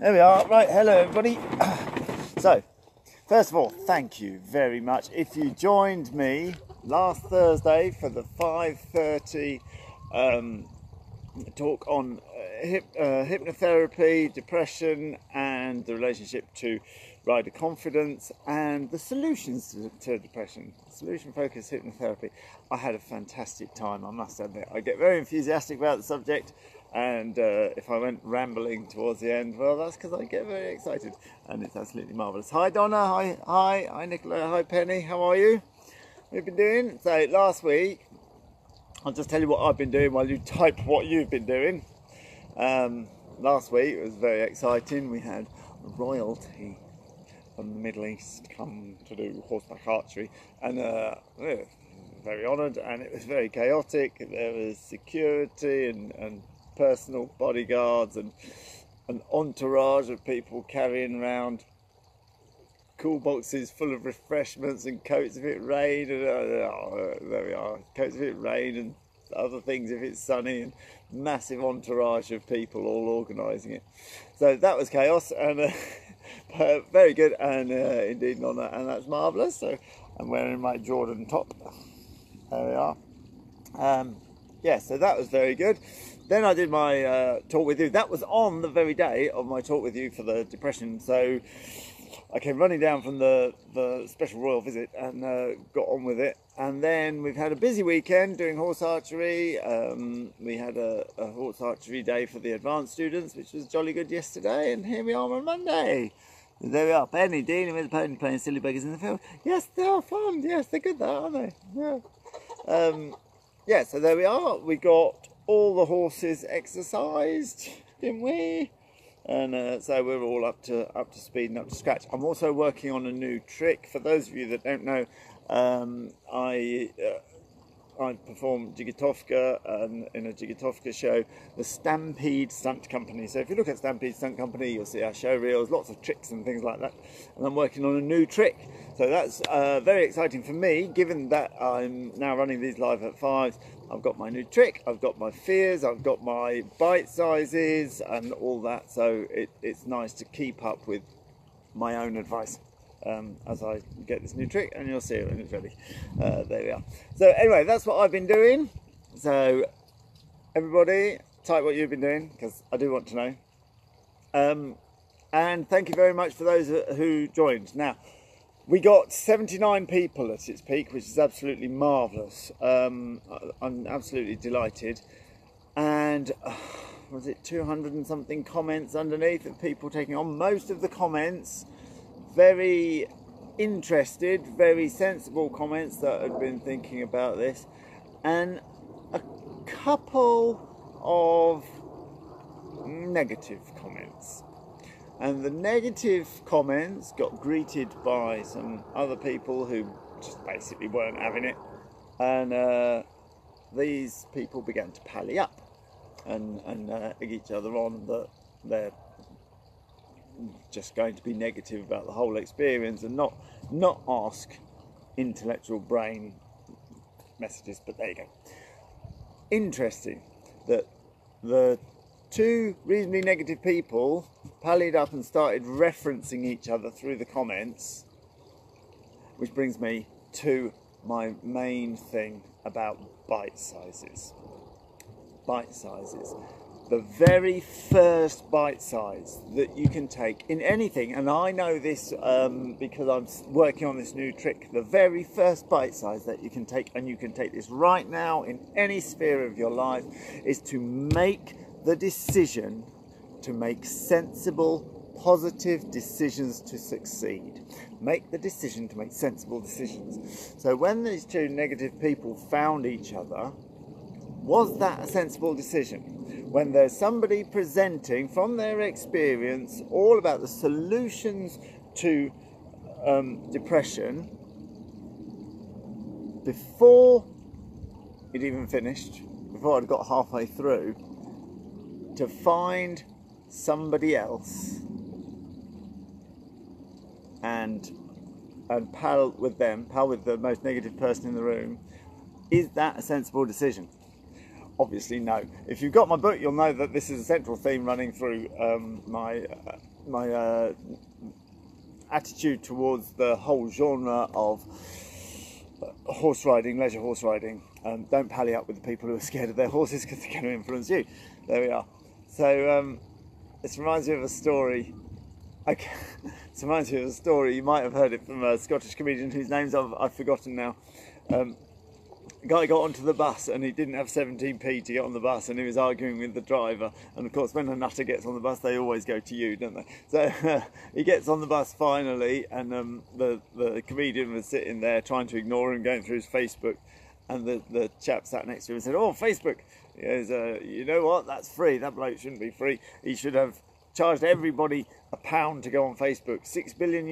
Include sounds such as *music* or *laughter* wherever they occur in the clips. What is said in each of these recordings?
There we are. Right, hello everybody. *clears throat* So, first of all, thank you very much. If you joined me last Thursday for the 5:30 um, talk on uh, hip, uh, hypnotherapy, depression, and the relationship to rider confidence and the solutions to, to depression, solution focused hypnotherapy, I had a fantastic time. I must admit, I get very enthusiastic about the subject and uh, if I went rambling towards the end, well, that's because I get very excited, and it's absolutely marvelous. Hi, Donna. Hi, hi, hi, Nicola. Hi, Penny. How are you? We've been doing so last week. I'll just tell you what I've been doing while you type what you've been doing. Um, last week it was very exciting. We had royalty from the Middle East come to do horseback archery, and uh, very honoured. And it was very chaotic. There was security and, and personal bodyguards and an entourage of people carrying around cool boxes full of refreshments and coats if it rained and oh, there we are coats if it rained and other things if it's sunny and massive entourage of people all organising it. So that was chaos and uh, *laughs* very good and uh, indeed an honour and that's marvellous. So I'm wearing my Jordan top. There we are. Um, yeah so that was very good then I did my uh, talk with you. That was on the very day of my talk with you for the depression. So I came running down from the, the special royal visit and uh, got on with it. And then we've had a busy weekend doing horse archery. Um, we had a, a, horse archery day for the advanced students, which was jolly good yesterday. And here we are on Monday. There we are, Penny dealing with the pony playing silly beggars in the field. Yes, they are fun. Yes, they're good, though, aren't they? Yeah. Um, yeah, so there we are. We got all the horses exercised, didn't we? And uh, so we're all up to up to speed and up to scratch. I'm also working on a new trick. For those of you that don't know, um, I uh, I perform Jigitovka um, in a Jigitovka show, the Stampede Stunt Company. So if you look at Stampede Stunt Company, you'll see our show reels, lots of tricks and things like that. And I'm working on a new trick. So that's uh, very exciting for me, given that I'm now running these live at fives. I've got my new trick, I've got my fears, I've got my bite sizes and all that. So it, it's nice to keep up with my own advice um, as I get this new trick and you'll see it when it's ready. Uh, there we are. So anyway, that's what I've been doing. So everybody, type what you've been doing because I do want to know. Um, and thank you very much for those who joined. Now, we got 79 people at its peak, which is absolutely marvellous. Um, I'm absolutely delighted. And uh, was it 200 and something comments underneath of people taking on? Most of the comments very interested, very sensible comments that had been thinking about this, and a couple of negative comments. And the negative comments got greeted by some other people who just basically weren't having it. And uh, these people began to pally up and, and uh, egg each other on that they're just going to be negative about the whole experience and not not ask intellectual brain messages but there you go interesting that the two reasonably negative people pallied up and started referencing each other through the comments which brings me to my main thing about bite sizes. Bite sizes. The very first bite size that you can take in anything, and I know this um, because I'm working on this new trick, the very first bite size that you can take, and you can take this right now in any sphere of your life, is to make the decision to make sensible, positive decisions to succeed. Make the decision to make sensible decisions. So when these two negative people found each other, was that a sensible decision? when there's somebody presenting from their experience all about the solutions to um, depression before it even finished, before I'd got halfway through, to find somebody else and and pal with them, pal with the most negative person in the room, is that a sensible decision? Obviously, no. If you've got my book, you'll know that this is a central theme running through um, my uh, my uh, attitude towards the whole genre of uh, horse riding, leisure horse riding. Um, don't pally up with the people who are scared of their horses because they're going to influence you. There we are. So um, this reminds me of a story. Okay, *laughs* this reminds me of a story. You might have heard it from a Scottish comedian whose names I've, I've forgotten now. Um, guy got onto the bus and he didn't have 17p to get on the bus and he was arguing with the driver and of course when a nutter gets on the bus they always go to you don't they so uh, *laughs* he gets on the bus finally and um, the, the comedian was sitting there trying to ignore him going through his facebook and the, the chap sat next to him and said oh facebook. Uh, you know what? That's free. That bloke shouldn't be free. He should have charged everybody a pound to go on facebook. Six billion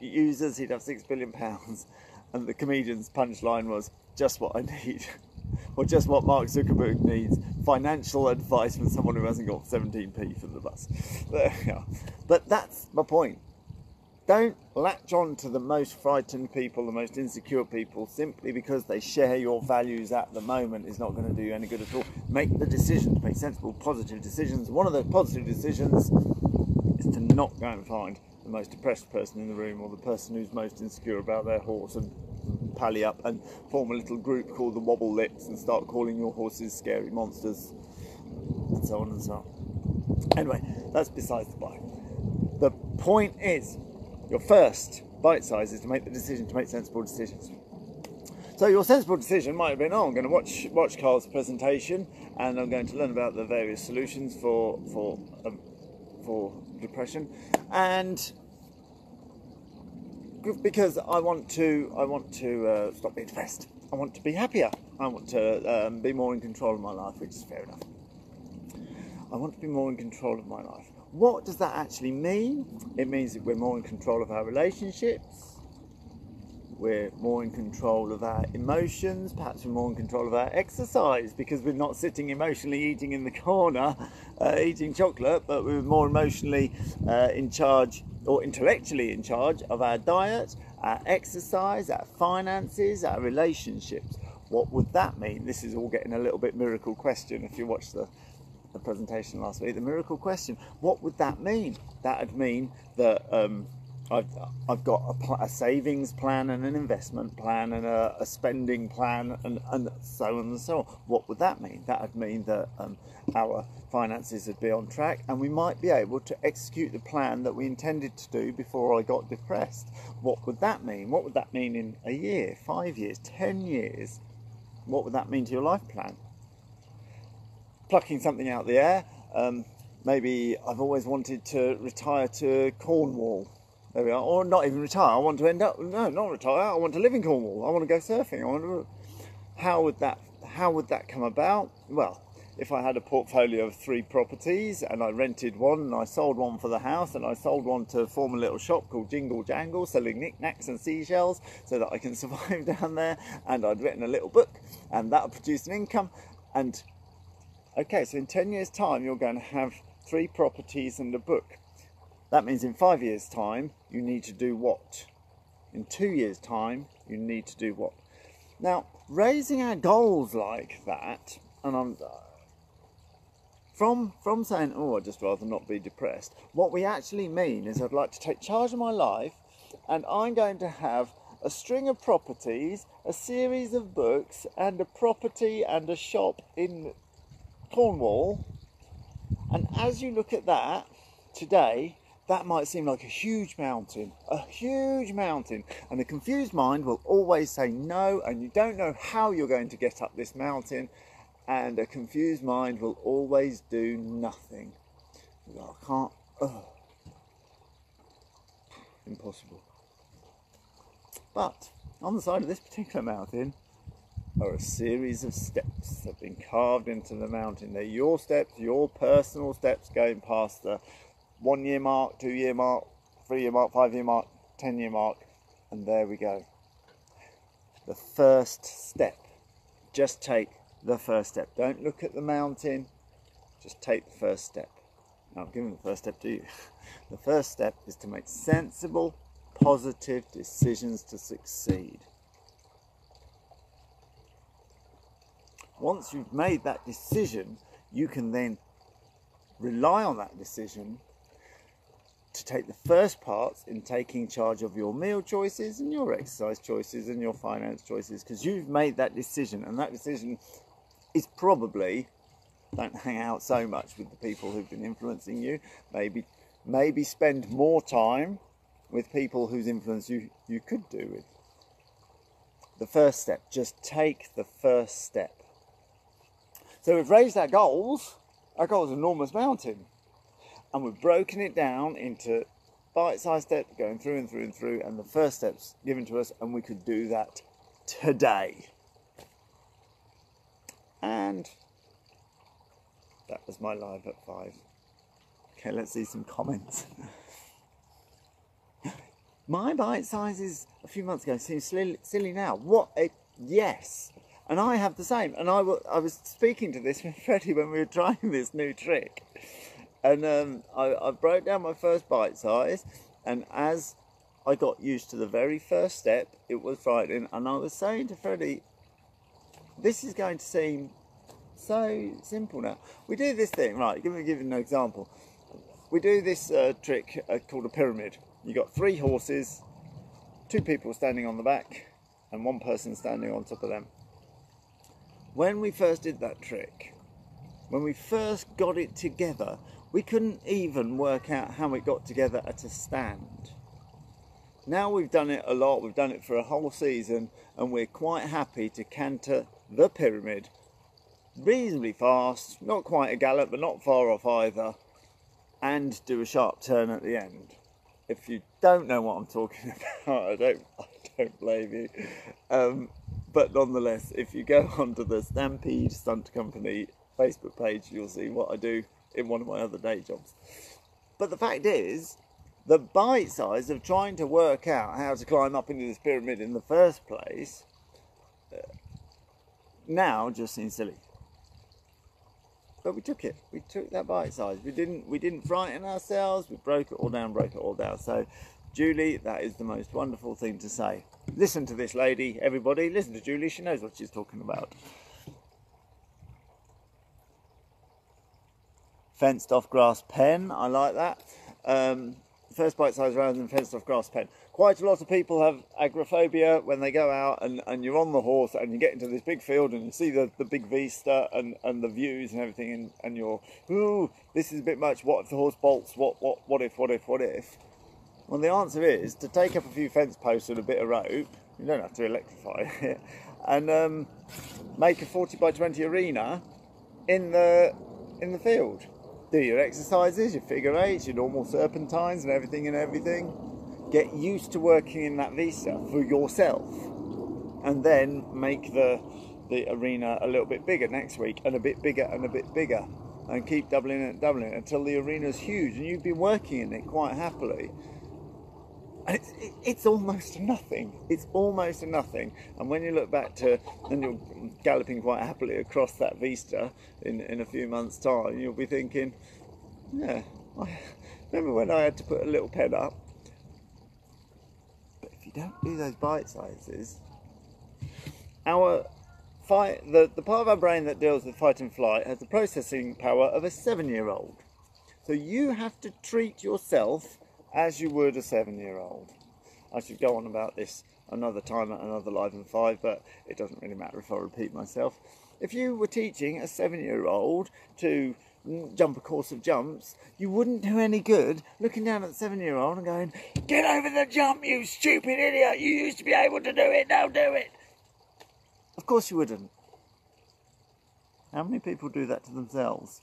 users he'd have six billion pounds. *laughs* And the comedian's punchline was just what I need, *laughs* or just what Mark Zuckerberg needs. Financial advice from someone who hasn't got 17p for the bus. *laughs* But that's my point. Don't latch on to the most frightened people, the most insecure people, simply because they share your values at the moment is not going to do you any good at all. Make the decisions, make sensible, positive decisions. One of the positive decisions is to not go and find the most depressed person in the room or the person who's most insecure about their horse and pally up and form a little group called the Wobble Lips and start calling your horses scary monsters and so on and so on. Anyway, that's besides the point. The point is, your first bite size is to make the decision to make sensible decisions. So your sensible decision might have been, oh, I'm going to watch watch Carl's presentation, and I'm going to learn about the various solutions for for um, for depression, and because I want to I want to uh, stop being depressed. I want to be happier. I want to um, be more in control of my life, which is fair enough. I want to be more in control of my life. What does that actually mean? It means that we're more in control of our relationships. We're more in control of our emotions. Perhaps we're more in control of our exercise because we're not sitting emotionally eating in the corner, *laughs* uh, eating chocolate, but we're more emotionally uh, in charge or intellectually in charge of our diet, our exercise, our finances, our relationships. What would that mean? This is all getting a little bit miracle question if you watch the, the presentation last week. The miracle question, what would that mean? That would mean that um, I've, I've got a, pl- a, savings plan and an investment plan and a, a, spending plan and, and so on and so on. What would that mean? That would mean that um, our finances would be on track and we might be able to execute the plan that we intended to do before I got depressed. What would that mean? What would that mean in a year, five years, ten years? What would that mean to your life plan? Plucking something out of the air. Um, maybe I've always wanted to retire to Cornwall there we are. Or not even retire. I want to end up no, not retire. I want to live in Cornwall. I want to go surfing. I want to. How would that? How would that come about? Well, if I had a portfolio of three properties and I rented one and I sold one for the house and I sold one to form a little shop called Jingle Jangle selling knickknacks and seashells so that I can *laughs* survive down there and I'd written a little book and that would produce an income and okay so in 10 years time you're going to have three properties and a book that means in five years' time, you need to do what? In two years' time, you need to do what? Now, raising our goals like that, and I'm from from saying, "Oh, I'd just rather not be depressed." What we actually mean is, I'd like to take charge of my life, and I'm going to have a string of properties, a series of books, and a property and a shop in Cornwall. And as you look at that today, that might seem like a huge mountain, a huge mountain. And the confused mind will always say no, and you don't know how you're going to get up this mountain. And a confused mind will always do nothing. I can't, oh, impossible. But on the side of this particular mountain are a series of steps that have been carved into the mountain. They're your steps, your personal steps going past the one year mark, two year mark, three year mark, five year mark, ten year mark, and there we go. The first step. Just take the first step. Don't look at the mountain, just take the first step. Now, I'm giving the first step to you. *laughs* The first step is to make sensible, positive decisions to succeed. Once you've made that decision, you can then rely on that decision to take the first parts in taking charge of your meal choices and your exercise choices and your finance choices because you've made that decision and that decision is probably don't hang out so much with the people who've been influencing you maybe maybe spend more time with people whose influence you, you could do with. The first step just take the first step so we've raised our goals. Our goals enormous mountain. And we've broken it down into bite-sized steps going through and through and through and the first steps given to us and we could do that today. And that was my live at five. Okay let's see some comments. *laughs* My bite sizes a few months ago. Seem silly, silly now. What a yes and I have the same. And I, I was speaking to this with *laughs* Freddie when we were trying this new trick. And um, I, I broke down my first bite size. And as I got used to the very first step it was frightening. And I was saying to Freddie this is going to seem so simple now. We do this thing right give me give you an example. We do this uh, trick uh, called a pyramid. You got three horses two people standing on the back and one person standing on top of them when we first did that trick when we first got it together we couldn't even work out how it got together at a stand. Now we've done it a lot, we've done it for a whole season, and we're quite happy to canter the pyramid reasonably fast, not quite a gallop, but not far off either, and do a sharp turn at the end. If you don't know what I'm talking *laughs* about, I don't, I don't blame you. Um, but nonetheless, if you go *laughs* onto the Stampede Stunt Company Facebook page, you'll see what I do in one of my other day jobs. But the fact is, the bite size of trying to work out how to climb up into this pyramid in the first place uh, now just seems silly. But we took it. We took that bite size. We didn't. We didn't frighten ourselves. We broke it all down. Broke it all down. So, Julie, that is the most wonderful thing to say. Listen to this lady, everybody. Listen to Julie. She knows what she's talking about. fenced off grass pen. I like that. Um, first bite size rather than fenced off grass pen. Quite a lot of people have agoraphobia when they go out and, and you're on the horse and you get into this big field and you see the, the big vista and, and the views and everything and, and you're, ooh, this is a bit much. What if the horse bolts? What, what, what if, what if, what if? Well, the answer is to take up a few fence posts and a bit of rope. You don't have to electrify *laughs* it. And um, make a 40 by 20 arena in the in the field do your exercises, your figure eights, your normal serpentines and everything and everything. Get used to working in that vista for yourself. And then make the the arena a little bit bigger next week and a bit bigger and a bit bigger and keep doubling it doubling it until the arena's huge and you've been working in it quite happily and it's, it's almost nothing. It's almost nothing. And when you look back to, and you're galloping quite happily across that vista in, in a few months' time, you'll be thinking, yeah, I remember when I had to put a little pen up. But if you don't do those bite sizes, our fight, the, the part of our brain that deals with fight and flight has the processing power of a seven year old. So you have to treat yourself as you would a seven year old. I should go on about this another time at another Live in Five, but it doesn't really matter if I repeat myself. If you were teaching a seven year old to mm, jump a course of jumps, you wouldn't do any good looking down at the seven year old and going, Get over the jump, you stupid idiot! You used to be able to do it, now do it! Of course you wouldn't. How many people do that to themselves?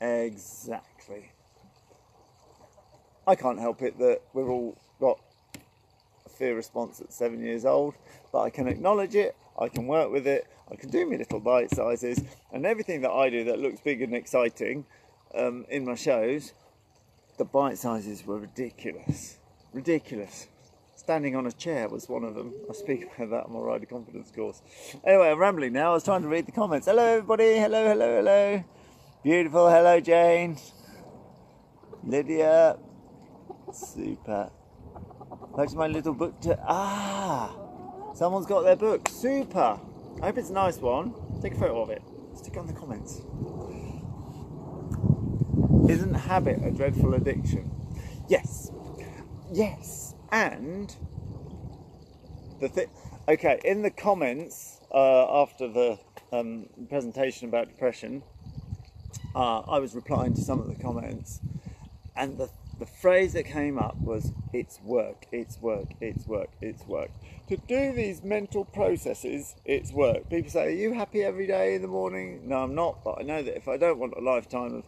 Exactly. I can't help it that we've all got a fear response at seven years old, but I can acknowledge it, I can work with it, I can do my little bite sizes, and everything that I do that looks big and exciting um, in my shows, the bite sizes were ridiculous. Ridiculous. Standing on a chair was one of them. I speak about that on my rider confidence course. Anyway, I'm rambling now. I was trying to read the comments. Hello, everybody. Hello, hello, hello. Beautiful. Hello, Jane. Lydia. Super. That's my little book to. Ah! Someone's got their book. Super! I hope it's a nice one. Take a photo of it. Stick it on the comments. Isn't habit a dreadful addiction? Yes. Yes. And the thing. Okay, in the comments uh, after the um, presentation about depression, uh, I was replying to some of the comments, and the the phrase that came up was it's work, it's work, it's work, it's work. To do these mental processes, it's work. People say, Are you happy every day in the morning? No, I'm not, but I know that if I don't want a lifetime of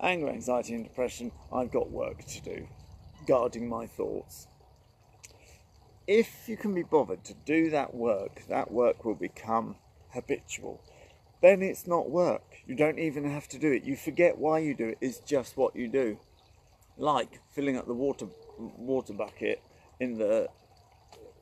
anger, anxiety, and depression, I've got work to do, guarding my thoughts. If you can be bothered to do that work, that work will become habitual. Then it's not work. You don't even have to do it. You forget why you do it. It's just what you do like filling up the water water bucket in the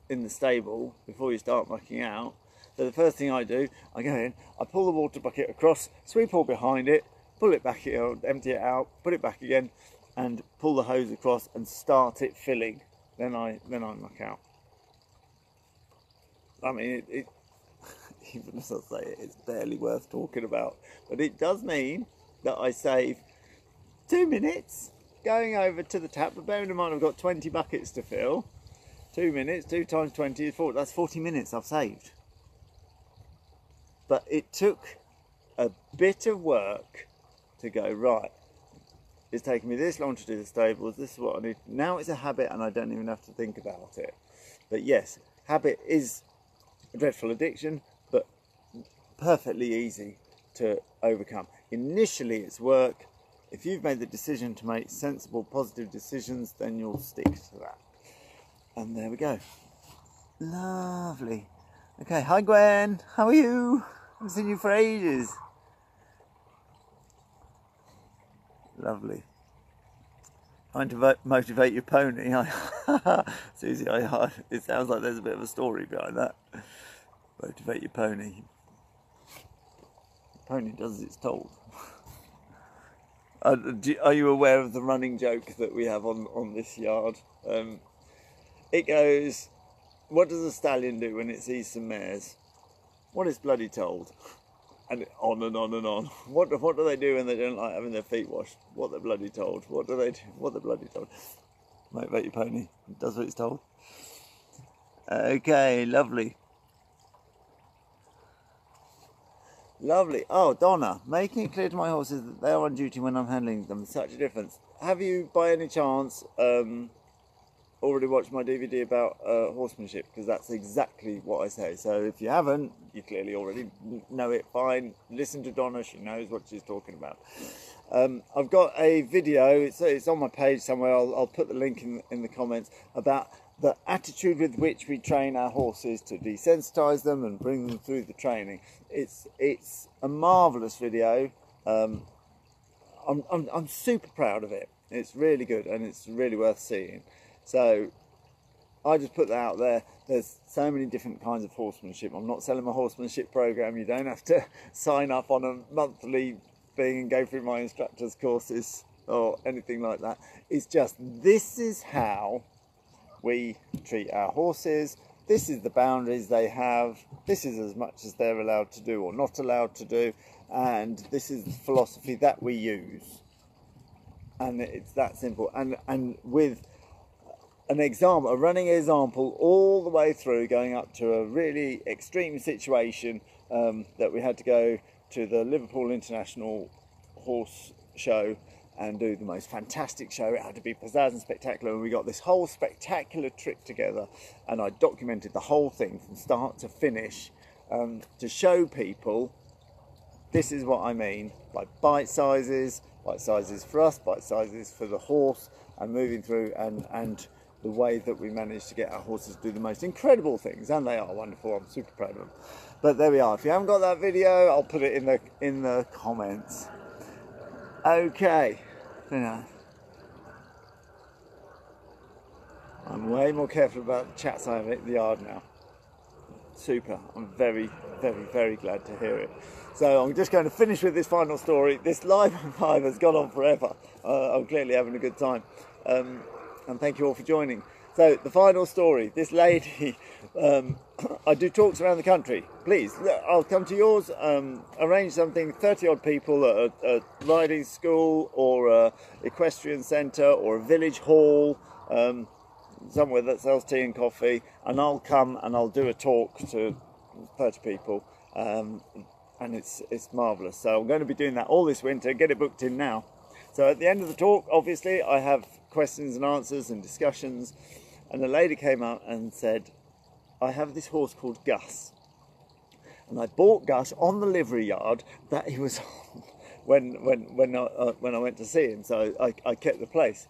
in the stable before you start mucking out. So the first thing I do, I go in, I pull the water bucket across, sweep all behind it, pull it back, empty it out, put it back again, and pull the hose across and start it filling. Then I then I muck out. I mean, it, it *laughs* even as I say it, it's barely worth talking about, but it does mean that I save two minutes going over to the tap, but bearing in mind I've got 20 buckets to fill, two minutes, two times 20 is 40, that's 40 minutes I've saved. But it took a bit of work to go, right, it's taken me this long to do the stables, this is what I need. Now it's a habit and I don't even have to think about it. But yes, habit is a dreadful addiction, but perfectly easy to overcome. Initially it's work, if you've made the decision to make sensible, positive decisions, then you'll stick to that. And there we go. Lovely. Okay, hi Gwen, how are you? I haven't seen you for ages. Lovely. Trying to motivate your pony. *laughs* Susie, I, *laughs* it sounds like there's a bit of a story behind that. Motivate your pony. The pony does as it's told. *laughs* Uh, are you aware of the running joke that we have on, on this yard? Um, it goes, What does a stallion do when it sees some mares? What is bloody told? And on and on and on. What, what do they do when they don't like having their feet washed? What they're bloody told. What do they do? What they're bloody told. Motivate your pony. It does what it's told. Okay, lovely. Lovely. Oh, Donna, making it clear to my horses that they are on duty when I'm handling them. Such a difference. Have you, by any chance, um, already watched my DVD about uh, horsemanship? Because that's exactly what I say. So if you haven't, you clearly already know it. Fine. Listen to Donna. She knows what she's talking about. Um, I've got a video. It's, it's on my page somewhere. I'll, I'll put the link in, in the comments about the attitude with which we train our horses to desensitize them and bring them through the training. It's it's a marvelous video. Um, I'm, I'm, I'm super proud of it. It's really good and it's really worth seeing. So I just put that out there. There's so many different kinds of horsemanship. I'm not selling my horsemanship program. You don't have to *laughs* sign up on a monthly thing and go through my instructors courses or anything like that. It's just this is how we treat our horses. This is the boundaries they have. This is as much as they're allowed to do or not allowed to do. And this is the philosophy that we use. And it's that simple. And, and with an example, a running example all the way through, going up to a really extreme situation um, that we had to go to the Liverpool International Horse Show and do the most fantastic show. It had to be pizzazz and spectacular, and we got this whole spectacular trip together. And I documented the whole thing from start to finish um, to show people this is what I mean by bite sizes, bite sizes for us, bite sizes for the horse, and moving through and and the way that we managed to get our horses to do the most incredible things, and they are wonderful. I'm super proud of them. But there we are. If you haven't got that video, I'll put it in the in the comments. Okay. Yeah. I'm way more careful about the chats I have at the yard now. Super. I'm very, very, very glad to hear it. So I'm just going to finish with this final story. This live *laughs* five has gone on forever. Uh, I'm clearly having a good time. Um, and thank you all for joining. So the final story. This lady, *laughs* um, *coughs* I do talks around the country. Please, I'll come to yours. Um, arrange something. Thirty odd people at a, a riding school or a equestrian centre or a village hall. Um, somewhere that sells tea and coffee, and I'll come and I'll do a talk to 30 people, um, and it's it's marvelous. So I'm going to be doing that all this winter. Get it booked in now. So at the end of the talk, obviously, I have questions and answers and discussions, and the lady came out and said, "I have this horse called Gus." And I bought Gus on the livery yard that he was on *laughs* when when when I, uh, when I went to see him. So I, I kept the place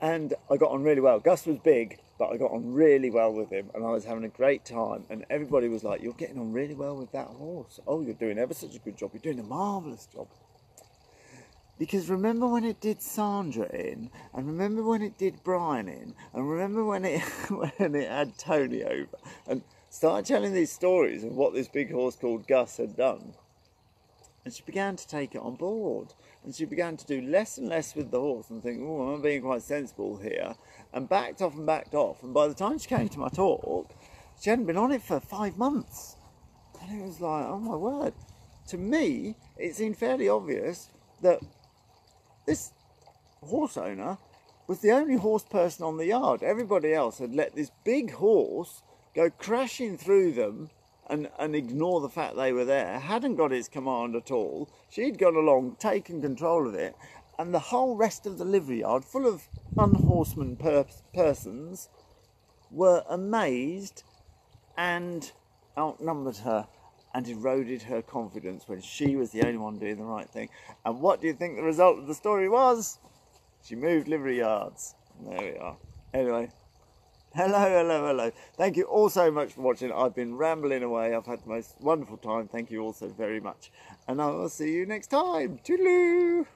and I got on really well. Gus was big, but I got on really well with him, and I was having a great time. And everybody was like, "You're getting on really well with that horse. Oh, you're doing ever such a good job. You're doing a marvelous job." Because remember when it did Sandra in, and remember when it did Brian in, and remember when it *laughs* when it had Tony over, and started telling these stories of what this big horse called Gus had done. And she began to take it on board and she began to do less and less with the horse and think, oh, I'm being quite sensible here, and backed off and backed off. And by the time she came to my talk, she hadn't been on it for five months. And it was like, oh my word. To me, it seemed fairly obvious that this horse owner was the only horse person on the yard. Everybody else had let this big horse go crashing through them and, and ignore the fact they were there, hadn't got his command at all. She'd gone along, taken control of it, and the whole rest of the livery yard, full of unhorseman per- persons, were amazed and outnumbered her and eroded her confidence when she was the only one doing the right thing. And what do you think the result of the story was? She moved livery yards. And there we are. Anyway, hello, hello, hello. Thank you all so much for watching. I've been rambling away. I've had the most wonderful time. Thank you all so very much. And I will see you next time. Toodaloo!